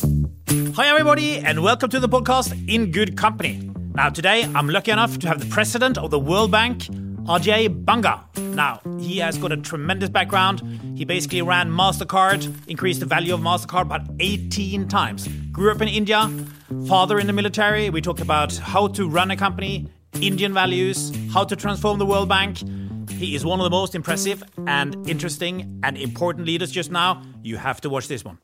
Hi, everybody, and welcome to the podcast In Good Company. Now, today I'm lucky enough to have the president of the World Bank, Ajay Banga. Now, he has got a tremendous background. He basically ran MasterCard, increased the value of MasterCard about 18 times. Grew up in India, father in the military. We talk about how to run a company, Indian values, how to transform the World Bank. He is one of the most impressive and interesting and important leaders just now. You have to watch this one.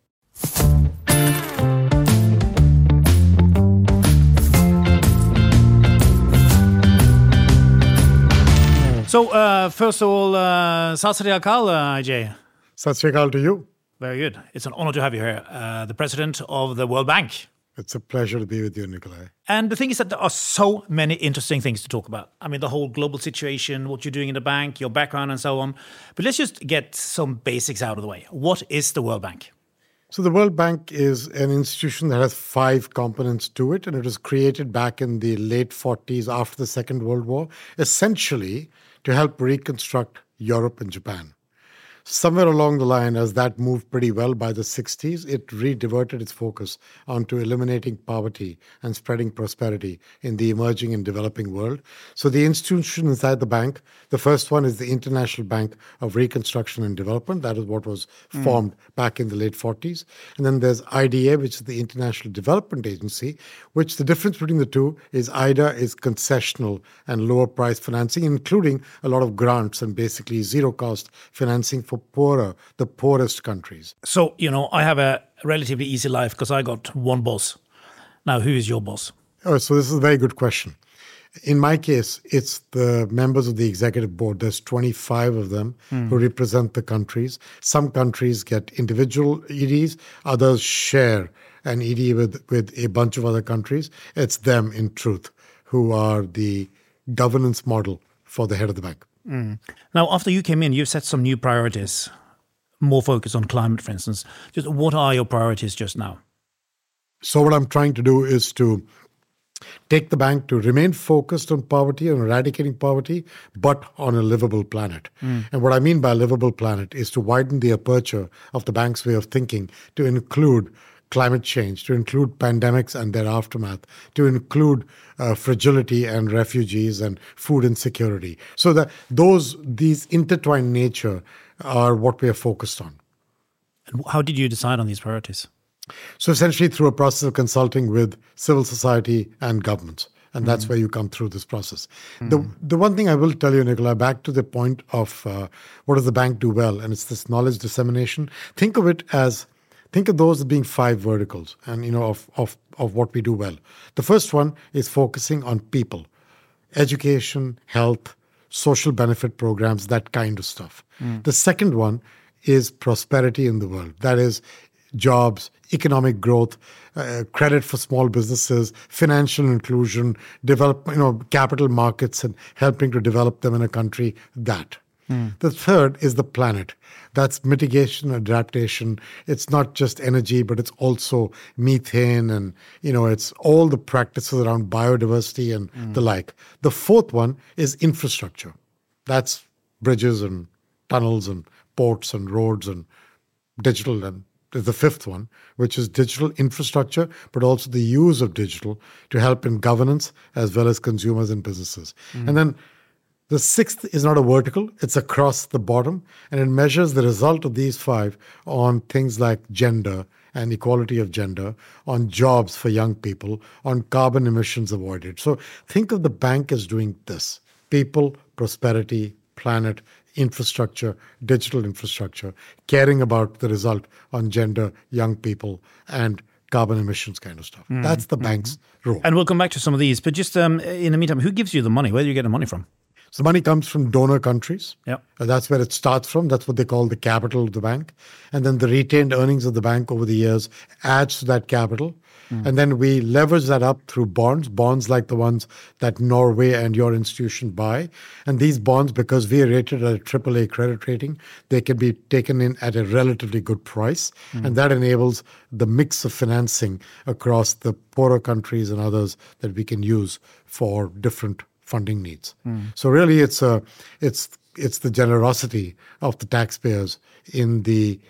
So, uh, first of all, uh, Sat Sri Akal, uh, Ajay. Sat Akal to you. Very good. It's an honor to have you here, uh, the president of the World Bank. It's a pleasure to be with you, Nikolai. And the thing is that there are so many interesting things to talk about. I mean, the whole global situation, what you're doing in the bank, your background, and so on. But let's just get some basics out of the way. What is the World Bank? So, the World Bank is an institution that has five components to it, and it was created back in the late 40s after the Second World War, essentially to help reconstruct Europe and Japan. Somewhere along the line, as that moved pretty well by the 60s, it re-diverted its focus onto eliminating poverty and spreading prosperity in the emerging and developing world. So the institution inside the bank, the first one is the International Bank of Reconstruction and Development. That is what was mm. formed back in the late 40s. And then there's IDA, which is the International Development Agency, which the difference between the two is IDA is concessional and lower price financing, including a lot of grants and basically zero cost financing for for poorer, the poorest countries? So, you know, I have a relatively easy life because I got one boss. Now, who is your boss? Oh, so this is a very good question. In my case, it's the members of the executive board. There's 25 of them mm. who represent the countries. Some countries get individual EDs, others share an ED with, with a bunch of other countries. It's them, in truth, who are the governance model for the head of the bank. Mm. Now, after you came in, you've set some new priorities, more focus on climate, for instance. Just what are your priorities just now? So, what I'm trying to do is to take the bank to remain focused on poverty and eradicating poverty, but on a livable planet. Mm. And what I mean by a livable planet is to widen the aperture of the bank's way of thinking to include climate change, to include pandemics and their aftermath, to include uh, fragility and refugees and food insecurity. So that those these intertwined nature are what we are focused on. And how did you decide on these priorities? So essentially through a process of consulting with civil society and governments. And that's mm. where you come through this process. Mm. The the one thing I will tell you, Nicola, back to the point of uh, what does the bank do well, and it's this knowledge dissemination. Think of it as Think of those as being five verticals and you know of, of, of what we do well. The first one is focusing on people, education, health, social benefit programs, that kind of stuff. Mm. The second one is prosperity in the world. That is jobs, economic growth, uh, credit for small businesses, financial inclusion, develop, you know, capital markets and helping to develop them in a country. That. Mm. The third is the planet. That's mitigation, adaptation. It's not just energy, but it's also methane and, you know, it's all the practices around biodiversity and mm. the like. The fourth one is infrastructure. That's bridges and tunnels and ports and roads and digital and the fifth one, which is digital infrastructure, but also the use of digital to help in governance as well as consumers and businesses. Mm. And then the sixth is not a vertical, it's across the bottom, and it measures the result of these five on things like gender and equality of gender, on jobs for young people, on carbon emissions avoided. So think of the bank as doing this people, prosperity, planet, infrastructure, digital infrastructure, caring about the result on gender, young people, and carbon emissions kind of stuff. Mm. That's the bank's mm. role. And we'll come back to some of these, but just um, in the meantime, who gives you the money? Where do you get the money from? So money comes from donor countries. Yeah. That's where it starts from. That's what they call the capital of the bank. And then the retained earnings of the bank over the years adds to that capital. Mm. And then we leverage that up through bonds, bonds like the ones that Norway and your institution buy. And these bonds, because we are rated at a AAA credit rating, they can be taken in at a relatively good price. Mm. And that enables the mix of financing across the poorer countries and others that we can use for different funding needs. Mm. So really, it's a it's it's the generosity of the taxpayers in the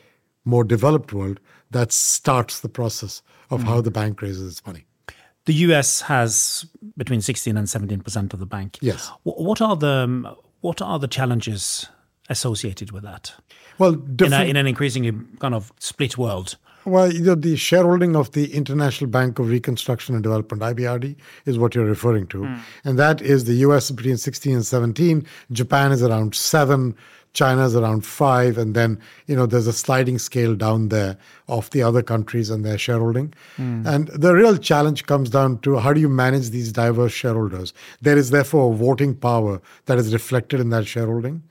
more developed world that starts the process of how hmm. the bank raises its money. The US has between 16 and 17 percent of the bank. Yes. What are the um, what are the challenges associated with that Well, in, a, in an increasingly kind of split world? Well, you know, the shareholding of the International Bank of Reconstruction and Development (IBRD) is what you're referring to, hmm. and that is the U.S. between 16 and 17. Japan is around seven. China's around five, and then you know there's a sliding scale down there of the other countries and their shareholding. Hmm. And the real challenge comes down to how do you manage these diverse shareholders? There is therefore a voting power that is reflected in that shareholding,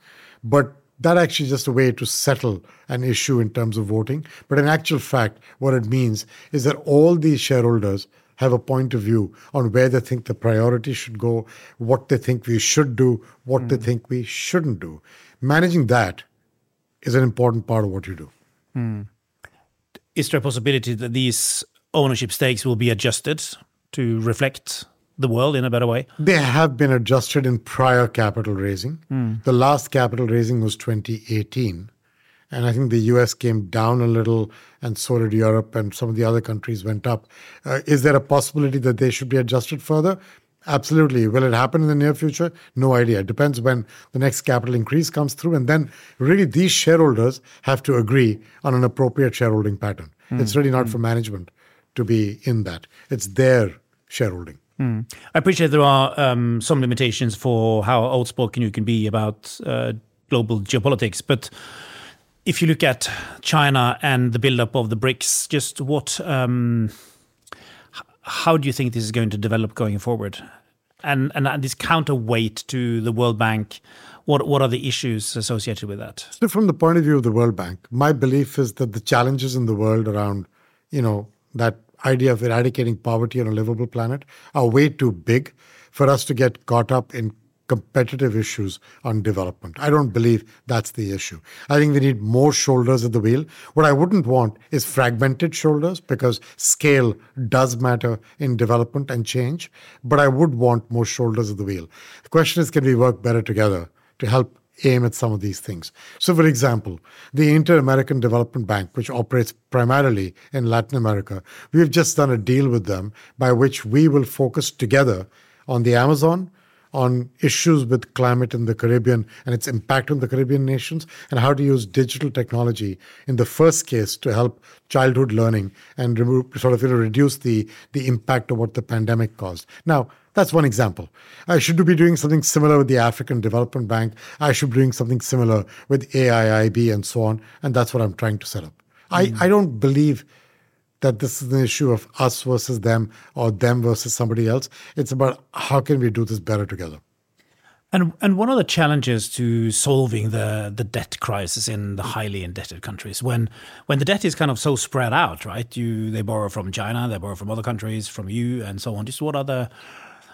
but that actually is just a way to settle an issue in terms of voting. But in actual fact, what it means is that all these shareholders have a point of view on where they think the priority should go, what they think we should do, what they hmm. think we shouldn't do. Managing that is an important part of what you do. Hmm. Is there a possibility that these ownership stakes will be adjusted to reflect the world in a better way? They have been adjusted in prior capital raising. Hmm. The last capital raising was 2018. And I think the US came down a little, and so did Europe, and some of the other countries went up. Uh, is there a possibility that they should be adjusted further? Absolutely. Will it happen in the near future? No idea. It depends when the next capital increase comes through. And then, really, these shareholders have to agree on an appropriate shareholding pattern. Hmm. It's really not hmm. for management to be in that, it's their shareholding. I appreciate there are um, some limitations for how outspoken you can be about uh, global geopolitics, but if you look at China and the buildup of the BRICS, just what, um, how do you think this is going to develop going forward? And and this counterweight to the World Bank, what what are the issues associated with that? So from the point of view of the World Bank, my belief is that the challenges in the world around, you know, that idea of eradicating poverty on a livable planet are way too big for us to get caught up in competitive issues on development. I don't believe that's the issue. I think we need more shoulders at the wheel. What I wouldn't want is fragmented shoulders because scale does matter in development and change, but I would want more shoulders at the wheel. The question is can we work better together to help aim at some of these things. So, for example, the Inter American Development Bank, which operates primarily in Latin America, we've just done a deal with them by which we will focus together on the Amazon, on issues with climate in the Caribbean and its impact on the Caribbean nations, and how to use digital technology in the first case to help childhood learning and remove, sort of you know, reduce the, the impact of what the pandemic caused. Now, that's one example. I should be doing something similar with the African Development Bank. I should be doing something similar with AIIB and so on. And that's what I'm trying to set up. I, hmm. I don't believe that this is an issue of us versus them or them versus somebody else. It's about how can we do this better together. And and one of the challenges to solving the the debt crisis in the highly indebted countries when when the debt is kind of so spread out, right? You they borrow from China, they borrow from other countries, from you, and so on. Just what are the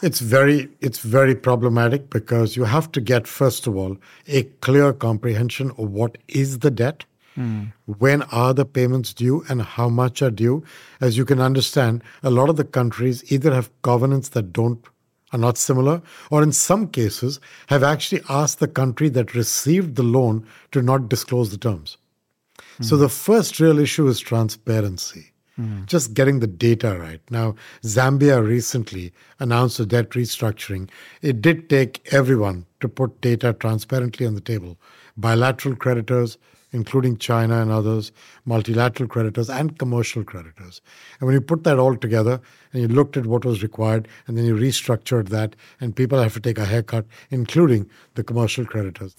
It's very it's very problematic because you have to get first of all a clear comprehension of what is the debt, Mm. when are the payments due, and how much are due. As you can understand, a lot of the countries either have covenants that don't are not similar, or in some cases have actually asked the country that received the loan to not disclose the terms. Mm. So the first real issue is transparency. Mm. Just getting the data right. Now, Zambia recently announced a debt restructuring. It did take everyone to put data transparently on the table bilateral creditors, including China and others, multilateral creditors, and commercial creditors. And when you put that all together and you looked at what was required, and then you restructured that, and people have to take a haircut, including the commercial creditors.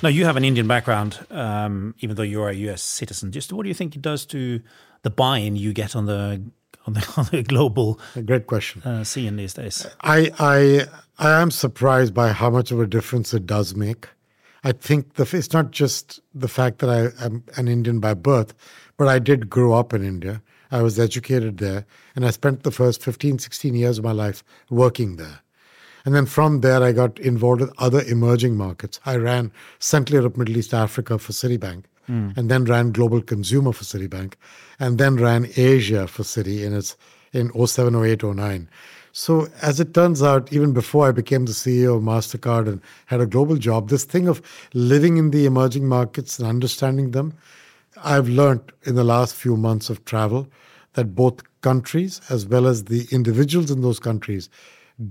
Now you have an Indian background, um, even though you are a U.S. citizen. Just what do you think it does to the buy-in you get on the on the, on the global A great question. uh, scene these days? I I I am surprised by how much of a difference it does make. I think the it's not just the fact that I am an Indian by birth, but I did grow up in India. I was educated there, and I spent the first 15, 16 years of my life working there. And then from there, I got involved with other emerging markets. I ran Central Europe, Middle East, Africa for Citibank, Hmm. and then ran Global Consumer for Citibank, and then ran Asia for Citi in its in 07, 08, 09. So, as it turns out, even before I became the CEO of MasterCard and had a global job, this thing of living in the emerging markets and understanding them, I've learned in the last few months of travel that both countries as well as the individuals in those countries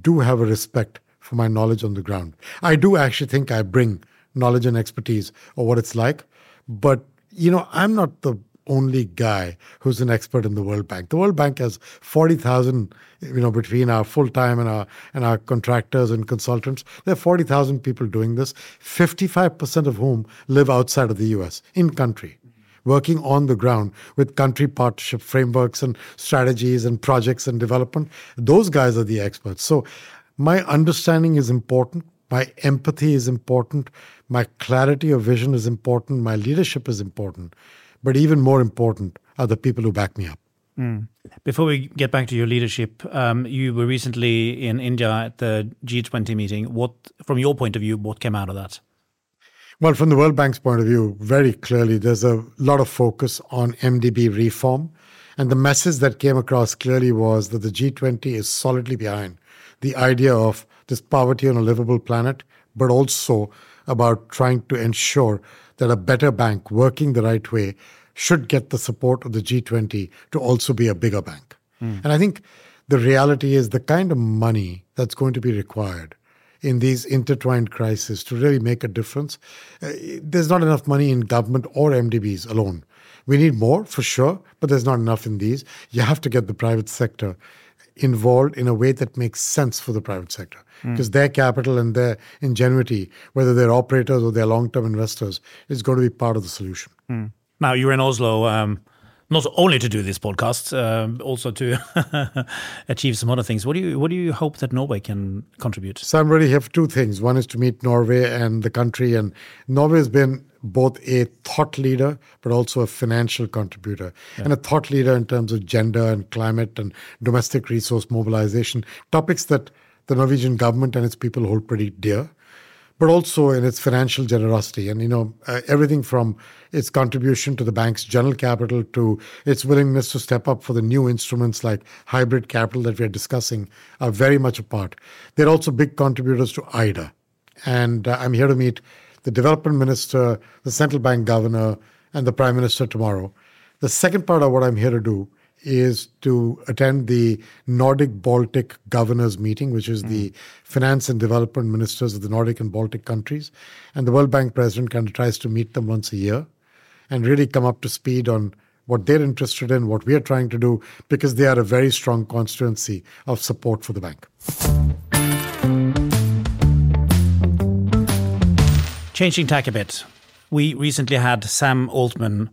do have a respect for my knowledge on the ground. I do actually think I bring knowledge and expertise of what it's like, but you know, I'm not the only guy who's an expert in the World Bank. The World Bank has 40,000, you know, between our full-time and our and our contractors and consultants. There are 40,000 people doing this, 55% of whom live outside of the US, in country, working on the ground with country partnership frameworks and strategies and projects and development. Those guys are the experts. So my understanding is important, my empathy is important, my clarity of vision is important, my leadership is important. But even more important are the people who back me up. Mm. Before we get back to your leadership, um, you were recently in India at the G20 meeting. What, from your point of view, what came out of that? Well, from the World Bank's point of view, very clearly, there's a lot of focus on MDB reform. And the message that came across clearly was that the G20 is solidly behind the idea of this poverty on a livable planet, but also about trying to ensure that a better bank working the right way should get the support of the G20 to also be a bigger bank. Mm. And I think the reality is the kind of money that's going to be required in these intertwined crises to really make a difference. Uh, there's not enough money in government or MDBs alone. We need more for sure, but there's not enough in these. You have to get the private sector involved in a way that makes sense for the private sector because mm. their capital and their ingenuity, whether they're operators or they're long term investors, is going to be part of the solution. Mm. Now, you're in Oslo. Um, not only to do this podcast, uh, also to achieve some other things. What do you what do you hope that Norway can contribute? So I'm really here for two things. One is to meet Norway and the country, and Norway has been both a thought leader but also a financial contributor yeah. and a thought leader in terms of gender and climate and domestic resource mobilization topics that the Norwegian government and its people hold pretty dear but also in its financial generosity. And you know uh, everything from its contribution to the bank's general capital to its willingness to step up for the new instruments like hybrid capital that we are discussing are very much a part. They're also big contributors to IDA. And uh, i'm here to meet the development minister, the central bank governor, and the prime minister tomorrow. The second part of what I'm here to do is to attend the Nordic Baltic governors meeting, which is mm. the finance and development ministers of the Nordic and Baltic countries. And the World Bank president kind of tries to meet them once a year and really come up to speed on what they're interested in, what we are trying to do, because they are a very strong constituency of support for the bank. Changing tack a bit. We recently had Sam Altman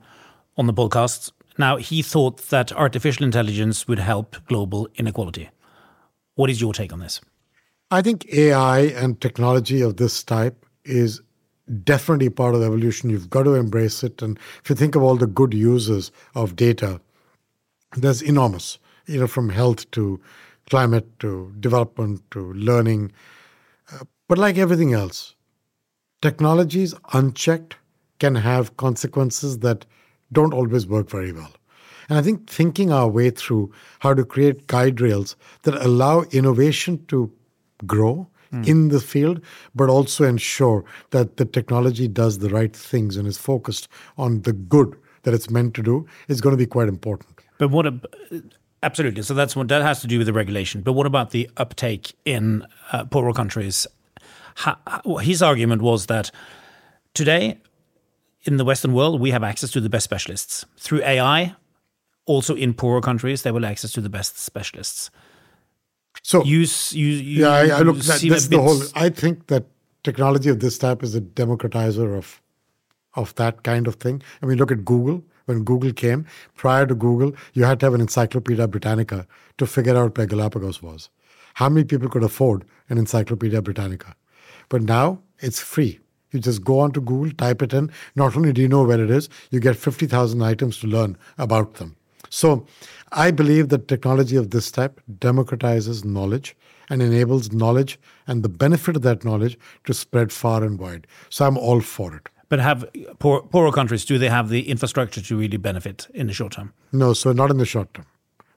on the podcast. Now, he thought that artificial intelligence would help global inequality. What is your take on this? I think AI and technology of this type is definitely part of the evolution. You've got to embrace it. And if you think of all the good uses of data, there's enormous, you know, from health to climate to development to learning. Uh, but like everything else, technologies unchecked can have consequences that don't always work very well. And I think thinking our way through how to create guide rails that allow innovation to grow mm. in the field, but also ensure that the technology does the right things and is focused on the good that it's meant to do is going to be quite important. But what a, absolutely. So that's what that has to do with the regulation. But what about the uptake in uh, poorer countries his argument was that today in the Western world we have access to the best specialists through AI. Also, in poorer countries, they will access to the best specialists. So you, you, you yeah, I, I look. That, that's the whole. I think that technology of this type is a democratizer of of that kind of thing. I mean, look at Google. When Google came, prior to Google, you had to have an Encyclopedia Britannica to figure out where Galapagos was. How many people could afford an Encyclopedia Britannica? But now it's free. You just go onto Google, type it in. Not only do you know where it is, you get 50,000 items to learn about them. So I believe that technology of this type democratizes knowledge and enables knowledge and the benefit of that knowledge to spread far and wide. So I'm all for it. But have poor, poorer countries, do they have the infrastructure to really benefit in the short term? No, so not in the short term.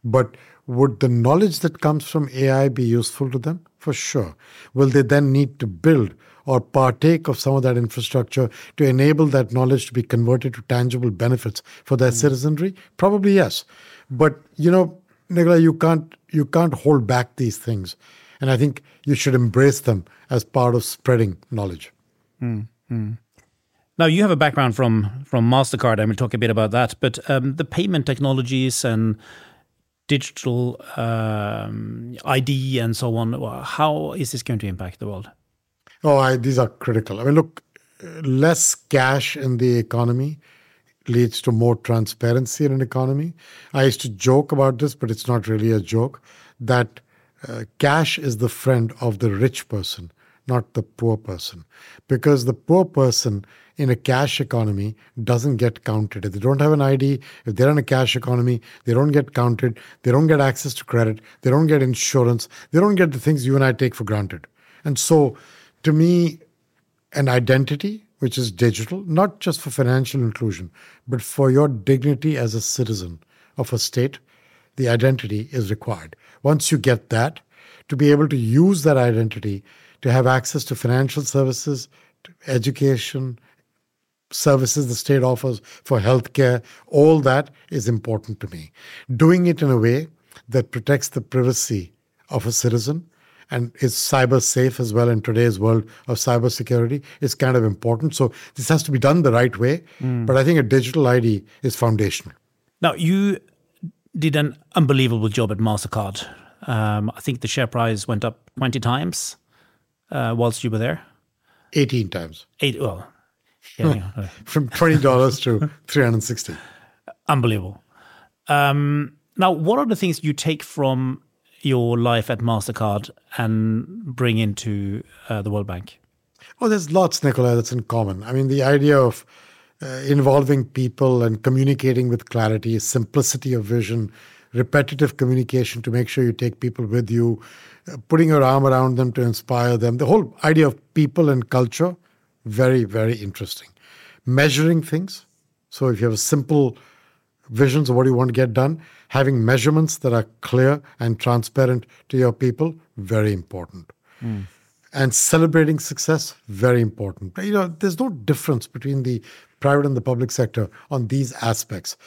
But would the knowledge that comes from AI be useful to them? For sure. Will they then need to build or partake of some of that infrastructure to enable that knowledge to be converted to tangible benefits for their mm. citizenry? Probably yes. But you know, Nicola, you can't you can't hold back these things. And I think you should embrace them as part of spreading knowledge. Mm-hmm. Now, you have a background from from Mastercard, and we'll talk a bit about that. But um, the payment technologies and digital um, ID and so on, how is this going to impact the world? Oh, I, these are critical. I mean, look, less cash in the economy leads to more transparency in an economy. I used to joke about this, but it's not really a joke. That uh, cash is the friend of the rich person, not the poor person. Because the poor person in a cash economy doesn't get counted. If they don't have an ID, if they're in a cash economy, they don't get counted, they don't get access to credit, they don't get insurance, they don't get the things you and I take for granted. And so, to me, an identity, which is digital, not just for financial inclusion, but for your dignity as a citizen of a state, the identity is required. Once you get that, to be able to use that identity to have access to financial services, to education, services the state offers for healthcare, all that is important to me. Doing it in a way that protects the privacy of a citizen and is cyber safe as well in today's world of cybersecurity is kind of important. So this has to be done the right way. Mm. But I think a digital ID is foundational. Now, you did an unbelievable job at MasterCard. Um, I think the share price went up 20 times uh, whilst you were there. 18 times. Eight, well, yeah, from $20 to 360 Unbelievable. Um, now, what are the things you take from your life at MasterCard and bring into uh, the World Bank? Oh, there's lots, Nicola, that's in common. I mean, the idea of uh, involving people and communicating with clarity, simplicity of vision, repetitive communication to make sure you take people with you, uh, putting your arm around them to inspire them. The whole idea of people and culture, very, very interesting. Measuring things. So if you have a simple visions of what you want to get done, having measurements that are clear and transparent to your people, very important. Mm. And celebrating success, very important. You know, there's no difference between the private and the public sector on these aspects.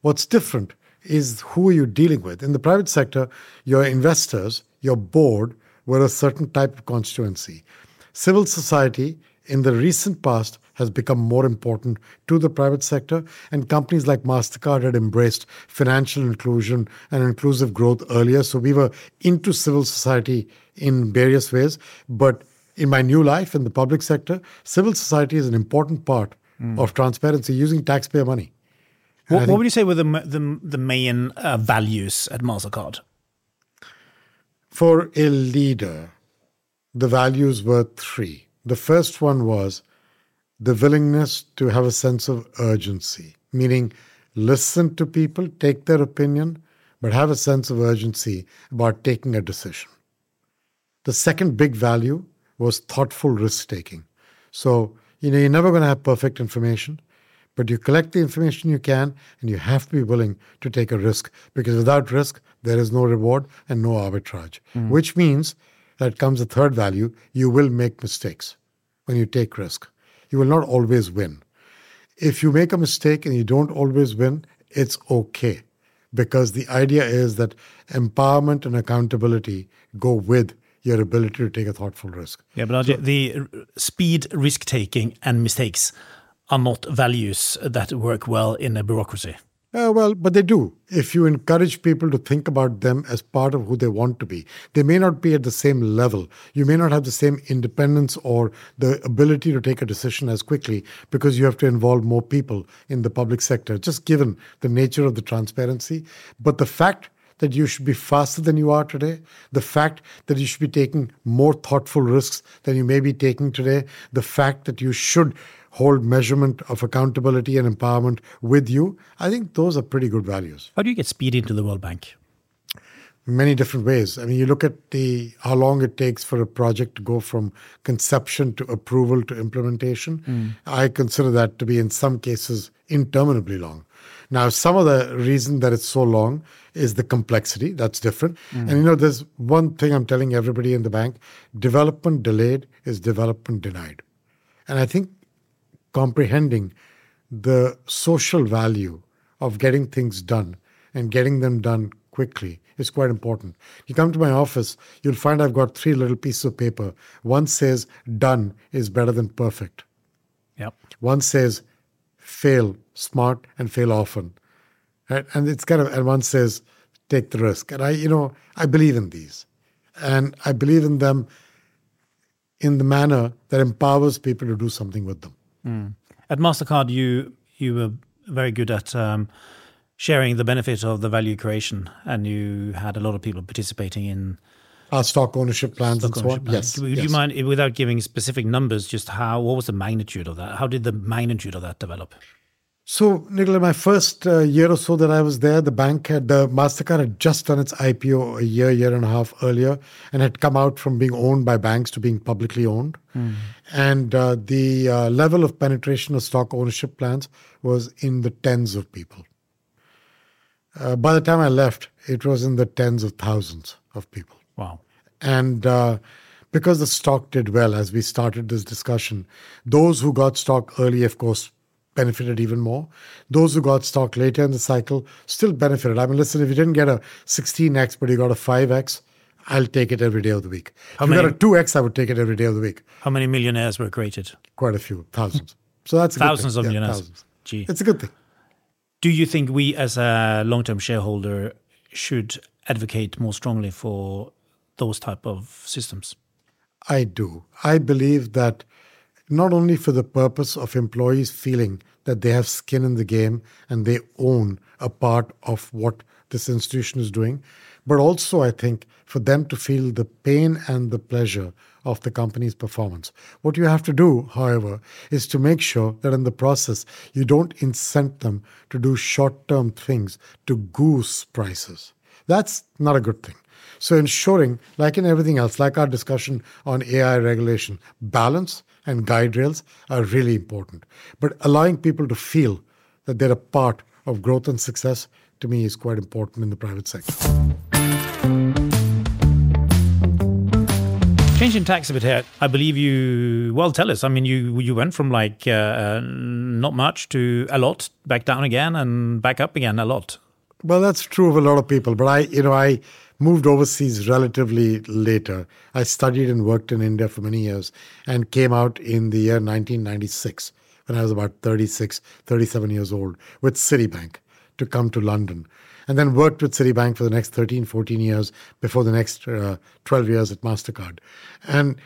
What's different is who are you dealing with? In the private sector, your investors, your board were a certain type of constituency. Civil society in the recent past has become more important to the private sector, and companies like MasterCard had embraced financial inclusion and inclusive growth earlier. So we were into civil society in various ways. But in my new life in the public sector, civil society is an important part mm. of transparency using taxpayer money. What, what, would you say were the the, the main uh, values at Mastercard? For a leader, the values were three. The first one was the willingness to have a sense of urgency, meaning listen to people, take their opinion, but have a sense of urgency about taking a decision. The second big value was thoughtful risk taking. So, you know, you're never going to have perfect information, but you collect the information you can and you have to be willing to take a risk because without risk, there is no reward and no arbitrage, mm. which means that comes a third value you will make mistakes when you take risk you will not always win. If you make a mistake and you don't always win, it's okay. Because the idea is that empowerment and accountability go with your ability to take a thoughtful risk. Yeah, but so, the speed, risk taking, and mistakes are not values that work well in a bureaucracy. Uh, well, but they do. If you encourage people to think about them as part of who they want to be, they may not be at the same level. You may not have the same independence or the ability to take a decision as quickly because you have to involve more people in the public sector, just given the nature of the transparency. But the fact that you should be faster than you are today, the fact that you should be taking more thoughtful risks than you may be taking today, the fact that you should hold measurement of accountability and empowerment with you, I think those are pretty good values. How do you get speed into the World Bank? many different ways. I mean, you look at the how long it takes for a project to go from conception to approval to implementation. Mm. I consider that to be in some cases interminably long. Now, some of the reason that it's so long is the complexity. That's different. Mm. And you know, there's one thing I'm telling everybody in the bank: development delayed is development denied. And I think comprehending the social value of getting things done and getting them done quickly is quite important. You come to my office, you'll find I've got three little pieces of paper. One says done is better than perfect. Yep. One says fail smart and fail often. Right? And it's kind of and one says take the risk. And I, you know, I believe in these. And I believe in them in the manner that empowers people to do something with them. Mm. At Mastercard, you you were very good at um, sharing the benefit of the value creation, and you had a lot of people participating in our stock ownership plans stock and so on. Plans. Yes. Would yes. you mind, without giving specific numbers, just how what was the magnitude of that? How did the magnitude of that develop? So, Nicola, my first uh, year or so that I was there, the bank had, the MasterCard had just done its IPO a year, year and a half earlier, and had come out from being owned by banks to being publicly owned. Mm. And uh, the uh, level of penetration of stock ownership plans was in the tens of people. Uh, by the time I left, it was in the tens of thousands of people. Wow. And uh, because the stock did well as we started this discussion, those who got stock early, of course, benefited even more. Those who got stock later in the cycle still benefited. I mean, listen, if you didn't get a 16x, but you got a 5x, I'll take it every day of the week. How if many, you got a 2x, I would take it every day of the week. How many millionaires were created? Quite a few, thousands. So that's thousands of yeah, millionaires. Thousands. Gee. It's a good thing. Do you think we, as a long-term shareholder, should advocate more strongly for those type of systems? I do. I believe that not only for the purpose of employees feeling that they have skin in the game and they own a part of what this institution is doing, but also, I think, for them to feel the pain and the pleasure of the company's performance. What you have to do, however, is to make sure that in the process, you don't incent them to do short term things to goose prices. That's not a good thing. So, ensuring, like in everything else, like our discussion on AI regulation, balance and guide rails are really important. But allowing people to feel that they're a part of growth and success to me is quite important in the private sector. Changing tax a bit here, I believe you. Well, tell us. I mean, you you went from like uh, uh, not much to a lot, back down again, and back up again a lot. Well, that's true of a lot of people. But I, you know, I moved overseas relatively later. I studied and worked in India for many years and came out in the year 1996 when I was about 36, 37 years old with Citibank to come to London. And then worked with Citibank for the next 13, 14 years before the next uh, 12 years at MasterCard. And,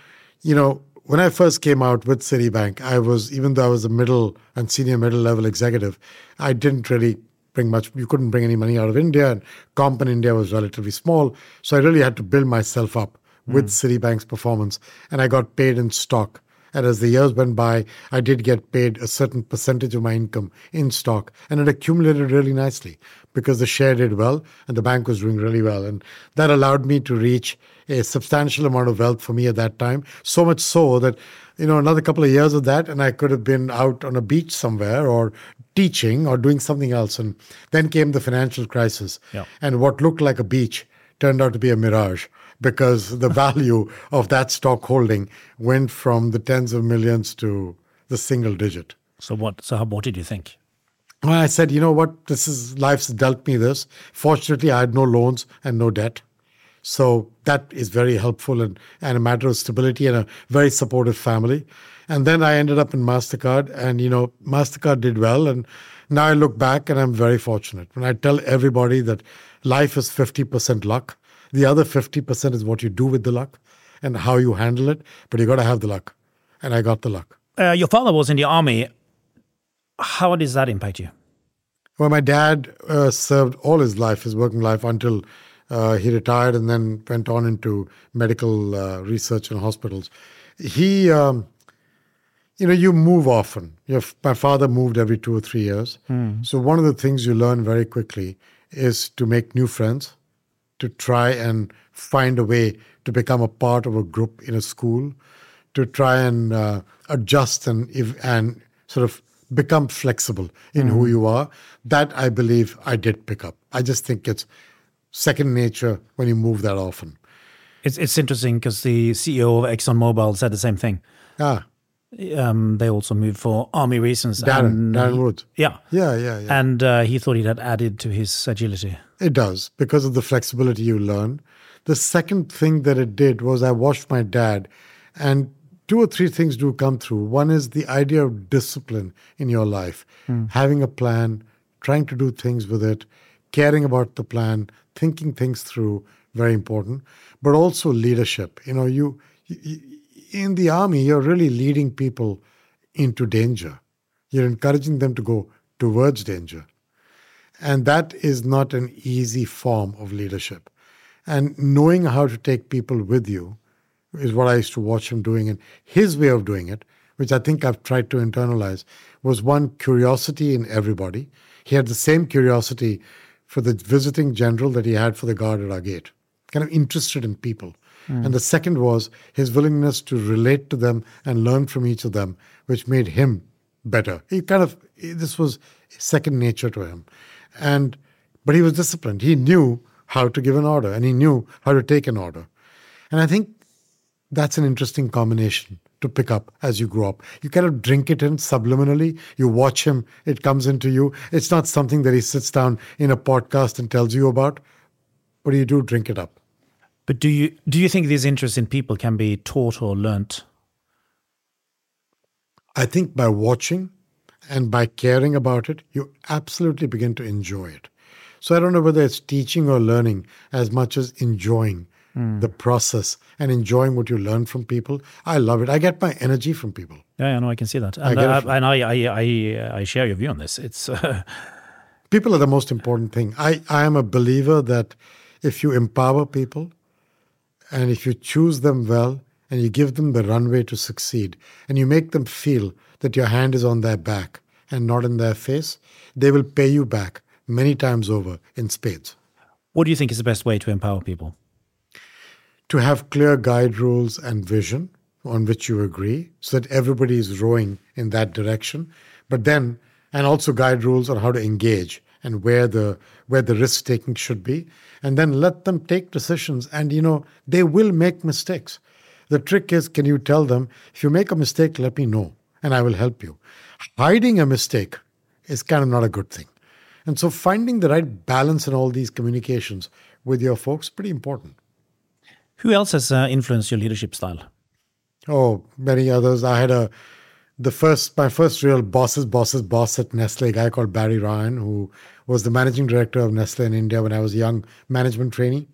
you know, when I first came out with Citibank, I was, even though I was a middle and senior middle level executive, I didn't really bring much. You couldn't bring any money out of India, and comp in India was relatively small. So I really had to build myself up with mm. Citibank's performance, and I got paid in stock. And as the years went by, I did get paid a certain percentage of my income in stock, and it accumulated really nicely because the share did well and the bank was doing really well. And that allowed me to reach a substantial amount of wealth for me at that time. So much so that, you know, another couple of years of that, and I could have been out on a beach somewhere or teaching or doing something else. And then came the financial crisis. Yeah. And what looked like a beach turned out to be a mirage because the value of that stock holding went from the tens of millions to the single digit. So what so how, what did you think? Well, I said, you know what, this is life's dealt me this. Fortunately, I had no loans and no debt. So that is very helpful and, and a matter of stability and a very supportive family. And then I ended up in MasterCard, and you know, MasterCard did well. And now I look back and I'm very fortunate. When I tell everybody that life is 50% luck, the other 50% is what you do with the luck and how you handle it. But you got to have the luck. And I got the luck. Uh, your father was in the army. How does that impact you? Well, my dad uh, served all his life, his working life, until uh, he retired and then went on into medical uh, research and hospitals. He um, you know, you move often. Your, my father moved every two or three years. Mm. So one of the things you learn very quickly is to make new friends to try and find a way to become a part of a group in a school, to try and uh, adjust and and sort of become flexible in mm-hmm. who you are. That I believe I did pick up. I just think it's second nature when you move that often. It's it's interesting because the CEO of ExxonMobil said the same thing. Ah. Um, they also moved for army reasons. Darren, and, Darren Wood. Yeah. Yeah, yeah, yeah. And uh, he thought it had added to his agility. It does, because of the flexibility you learn. The second thing that it did was I watched my dad, and two or three things do come through. One is the idea of discipline in your life, mm. having a plan, trying to do things with it, caring about the plan, thinking things through, very important, but also leadership. You know, you, you in the army, you're really leading people into danger. You're encouraging them to go towards danger. And that is not an easy form of leadership. And knowing how to take people with you is what I used to watch him doing. And his way of doing it, which I think I've tried to internalize, was one curiosity in everybody. He had the same curiosity for the visiting general that he had for the guard at our gate, kind of interested in people. Mm. And the second was his willingness to relate to them and learn from each of them, which made him better. He kind of, this was second nature to him. And, but he was disciplined. He knew how to give an order and he knew how to take an order. And I think that's an interesting combination to pick up as you grow up. You kind of drink it in subliminally. You watch him, it comes into you. It's not something that he sits down in a podcast and tells you about, but you do drink it up. But do you do you think these interests in people can be taught or learnt? I think by watching and by caring about it, you absolutely begin to enjoy it. So I don't know whether it's teaching or learning as much as enjoying mm. the process and enjoying what you learn from people. I love it. I get my energy from people. Yeah, I know. I can see that, and I, uh, and I, I, I, I, share your view on this. It's uh... people are the most important thing. I, I am a believer that if you empower people, and if you choose them well, and you give them the runway to succeed, and you make them feel that your hand is on their back and not in their face, they will pay you back many times over in spades. What do you think is the best way to empower people? to have clear guide rules and vision on which you agree so that everybody is rowing in that direction. But then and also guide rules on how to engage and where the where the risk taking should be. And then let them take decisions. And you know they will make mistakes. The trick is can you tell them? If you make a mistake let me know and i will help you hiding a mistake is kind of not a good thing and so finding the right balance in all these communications with your folks pretty important who else has uh, influenced your leadership style? Oh, many others. I had a the first my first real boss's boss's boss at Nestle, a guy called Barry Ryan, who was the managing director of Nestle in India when I was a young management trainee.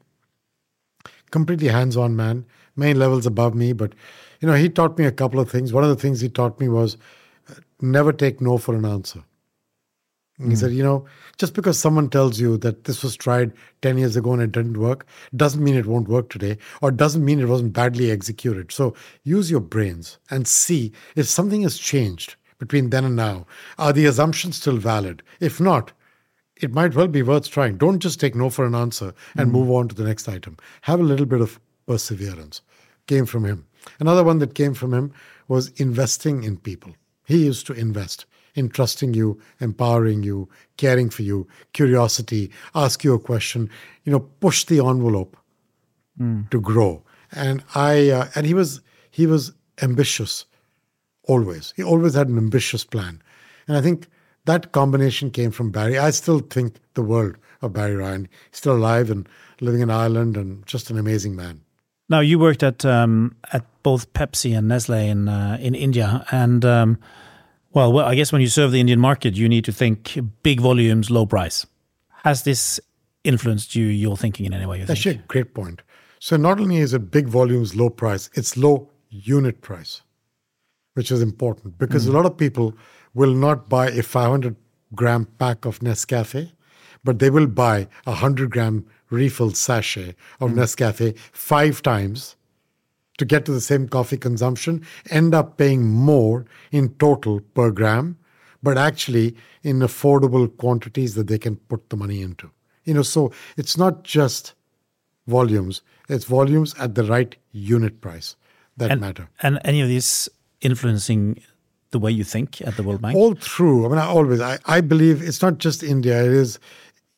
Completely hands-on man, many levels above me, but you know, he taught me a couple of things. One of the things he taught me was uh, never take no for an answer. He said, you know, just because someone tells you that this was tried 10 years ago and it didn't work, doesn't mean it won't work today, or doesn't mean it wasn't badly executed. So use your brains and see if something has changed between then and now. Are the assumptions still valid? If not, it might well be worth trying. Don't just take no for an answer and mm move on to the next item. Have a little bit of perseverance. Came from him. Another one that came from him was investing in people. He used to invest in trusting you, empowering you, caring for you, curiosity, ask you a question, you know, push the envelope mm. to grow. And I uh, and he was he was ambitious always. He always had an ambitious plan. And I think that combination came from Barry. I still think the world of Barry Ryan. He's still alive and living in Ireland and just an amazing man. Now you worked at um, at both Pepsi and Nestle in uh, in India, and um, well, well, I guess when you serve the Indian market, you need to think big volumes, low price. Has this influenced you, your thinking in any way? That's a great point. So not only is it big volumes, low price, it's low unit price, which is important because mm. a lot of people will not buy a 500 gram pack of Nescafe, but they will buy a 100 gram refilled sachet of mm. Nescafe five times to get to the same coffee consumption end up paying more in total per gram, but actually in affordable quantities that they can put the money into. You know, so it's not just volumes. It's volumes at the right unit price that and, matter. And any of these influencing the way you think at the World Bank? All through. I mean, I always, I, I believe it's not just India, it is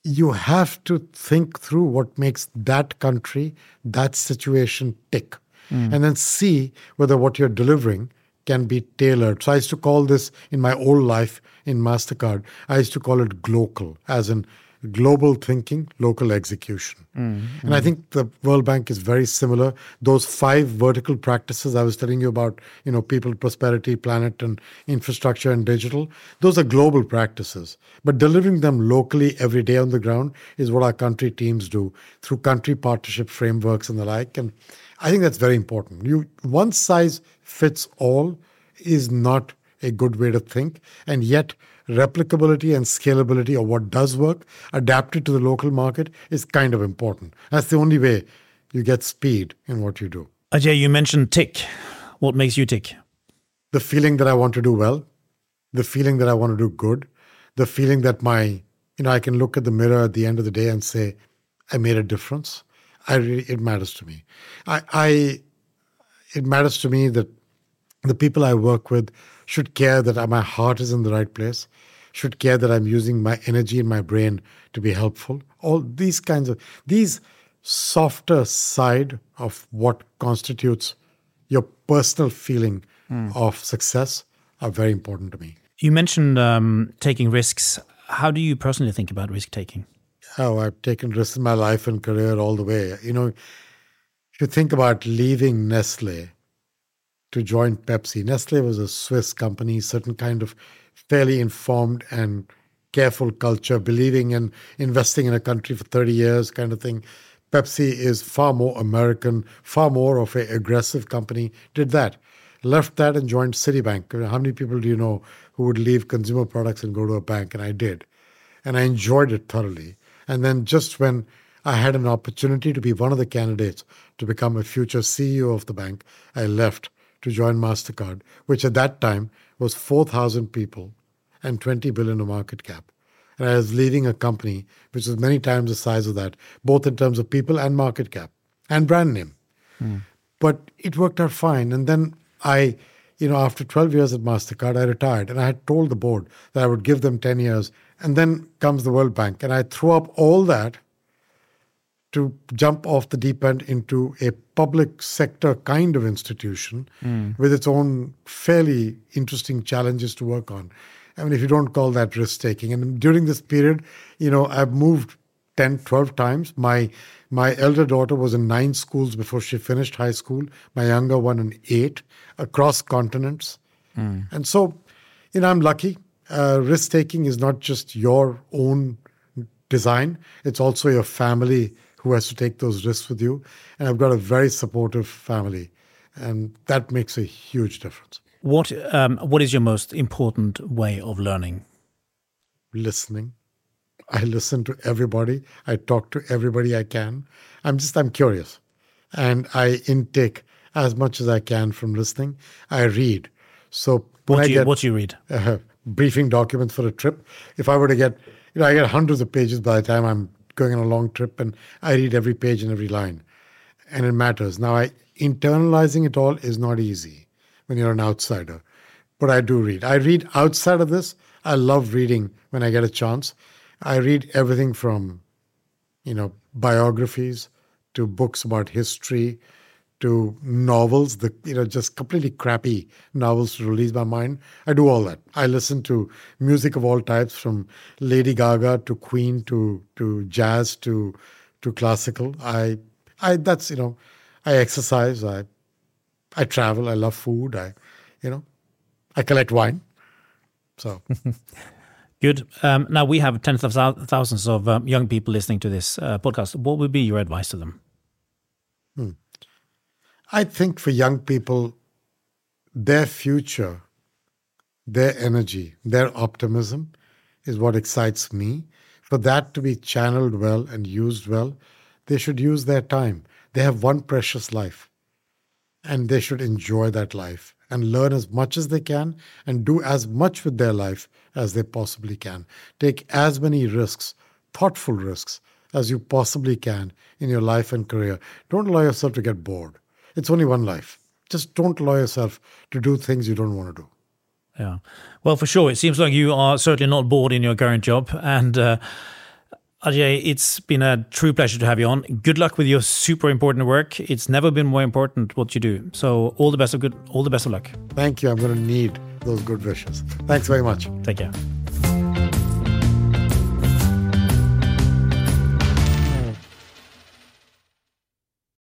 you have to think through what makes that country, that situation tick, mm. and then see whether what you're delivering can be tailored. So I used to call this in my old life in MasterCard, I used to call it global, as in global thinking, local execution. Mm, and I think the World Bank is very similar. Those five vertical practices I was telling you about, you know, people, prosperity, planet, and infrastructure and digital, those are global practices. But delivering them locally every day on the ground is what our country teams do through country partnership frameworks and the like. And I think that's very important. You one size fits all is not a good way to think. And yet, replicability and scalability of what does work, adapted to the local market, is kind of important. That's the only way you get speed in what you do. Ajay, you mentioned tick. What makes you tick? The feeling that I want to do well, the feeling that I want to do good, the feeling that my, you know, I can look at the mirror at the end of the day and say, I made a difference. I really, it matters to me. I, I, it matters to me that the people I work with should care that my heart is in the right place, should care that I'm using my energy and my brain to be helpful. All these kinds of these softer side of what constitutes your personal feeling mm. of success are very important to me. You mentioned um, taking risks. How do you personally think about risk taking? Oh, I've taken risks in my life and career all the way. You know, if you think about leaving Nestle to join Pepsi. Nestle was a Swiss company, certain kind of fairly informed and careful culture, believing in investing in a country for 30 years kind of thing. Pepsi is far more American, far more of an aggressive company. Did that. Left that and joined Citibank. How many people do you know who would leave consumer products and go to a bank? And I did. And I enjoyed it thoroughly. And then just when I had an opportunity to be one of the candidates to become a future CEO of the bank, I left to join MasterCard, which at that time was 4,000 people and 20 billion of market cap. And I was leading a company which was many times the size of that, both in terms of people and market cap and brand name. Mm. But it worked out fine. And then I, you know, after 12 years at MasterCard, I retired and I had told the board that I would give them 10 years. And then comes the World Bank. And I threw up all that to jump off the deep end into a public sector kind of institution mm. with its own fairly interesting challenges to work on. I mean, if you don't call that risk taking. And during this period, you know, I've moved 10, 12 times. My my elder daughter was in nine schools before she finished high school. My younger one in eight across continents. Mm. And so, you know, I'm lucky. Uh, risk taking is not just your own design, it's also your family who has to take those risks with you. And I've got a very supportive family, and that makes a huge difference. What um, What is your most important way of learning? Listening. I listen to everybody. I talk to everybody I can. I'm just I'm curious, and I intake as much as I can from listening. I read. So what do you, get, what do you read? Uh, briefing documents for a trip. If I were to get, you know, I get hundreds of pages by the time I'm going on a long trip and I read every page and every line. And it matters. Now, I, internalizing it all is not easy when you're an outsider, but I do read. I read outside of this. I love reading when I get a chance. I read everything from, you know, biographies to books about history to novels, the you know just completely crappy novels to release my mind. I do all that. I listen to music of all types, from Lady Gaga to Queen to to jazz to to classical. I I that's you know I exercise. I I travel. I love food. I you know I collect wine. So. Good. Um, now we have tens of thousands of um, young people listening to this uh, podcast. What would be your advice to them? Hmm. I think for young people, their future, their energy, their optimism is what excites me. For that to be channeled well and used well, they should use their time. They have one precious life, and they should enjoy that life and learn as much as they can and do as much with their life as they possibly can. Take as many risks, thoughtful risks, as you possibly can in your life and career. Don't allow yourself to get bored. It's only one life. Just don't allow yourself to do things you don't want to do. Yeah. Well, for sure. It seems like you are certainly not bored in your current job. And uh, Ajay, it's been a true pleasure to have you on. Good luck with your super important work. It's never been more important what you do. So all the best of good all the best of luck. Thank you. I'm going to need those good wishes. Thanks very much. Take care.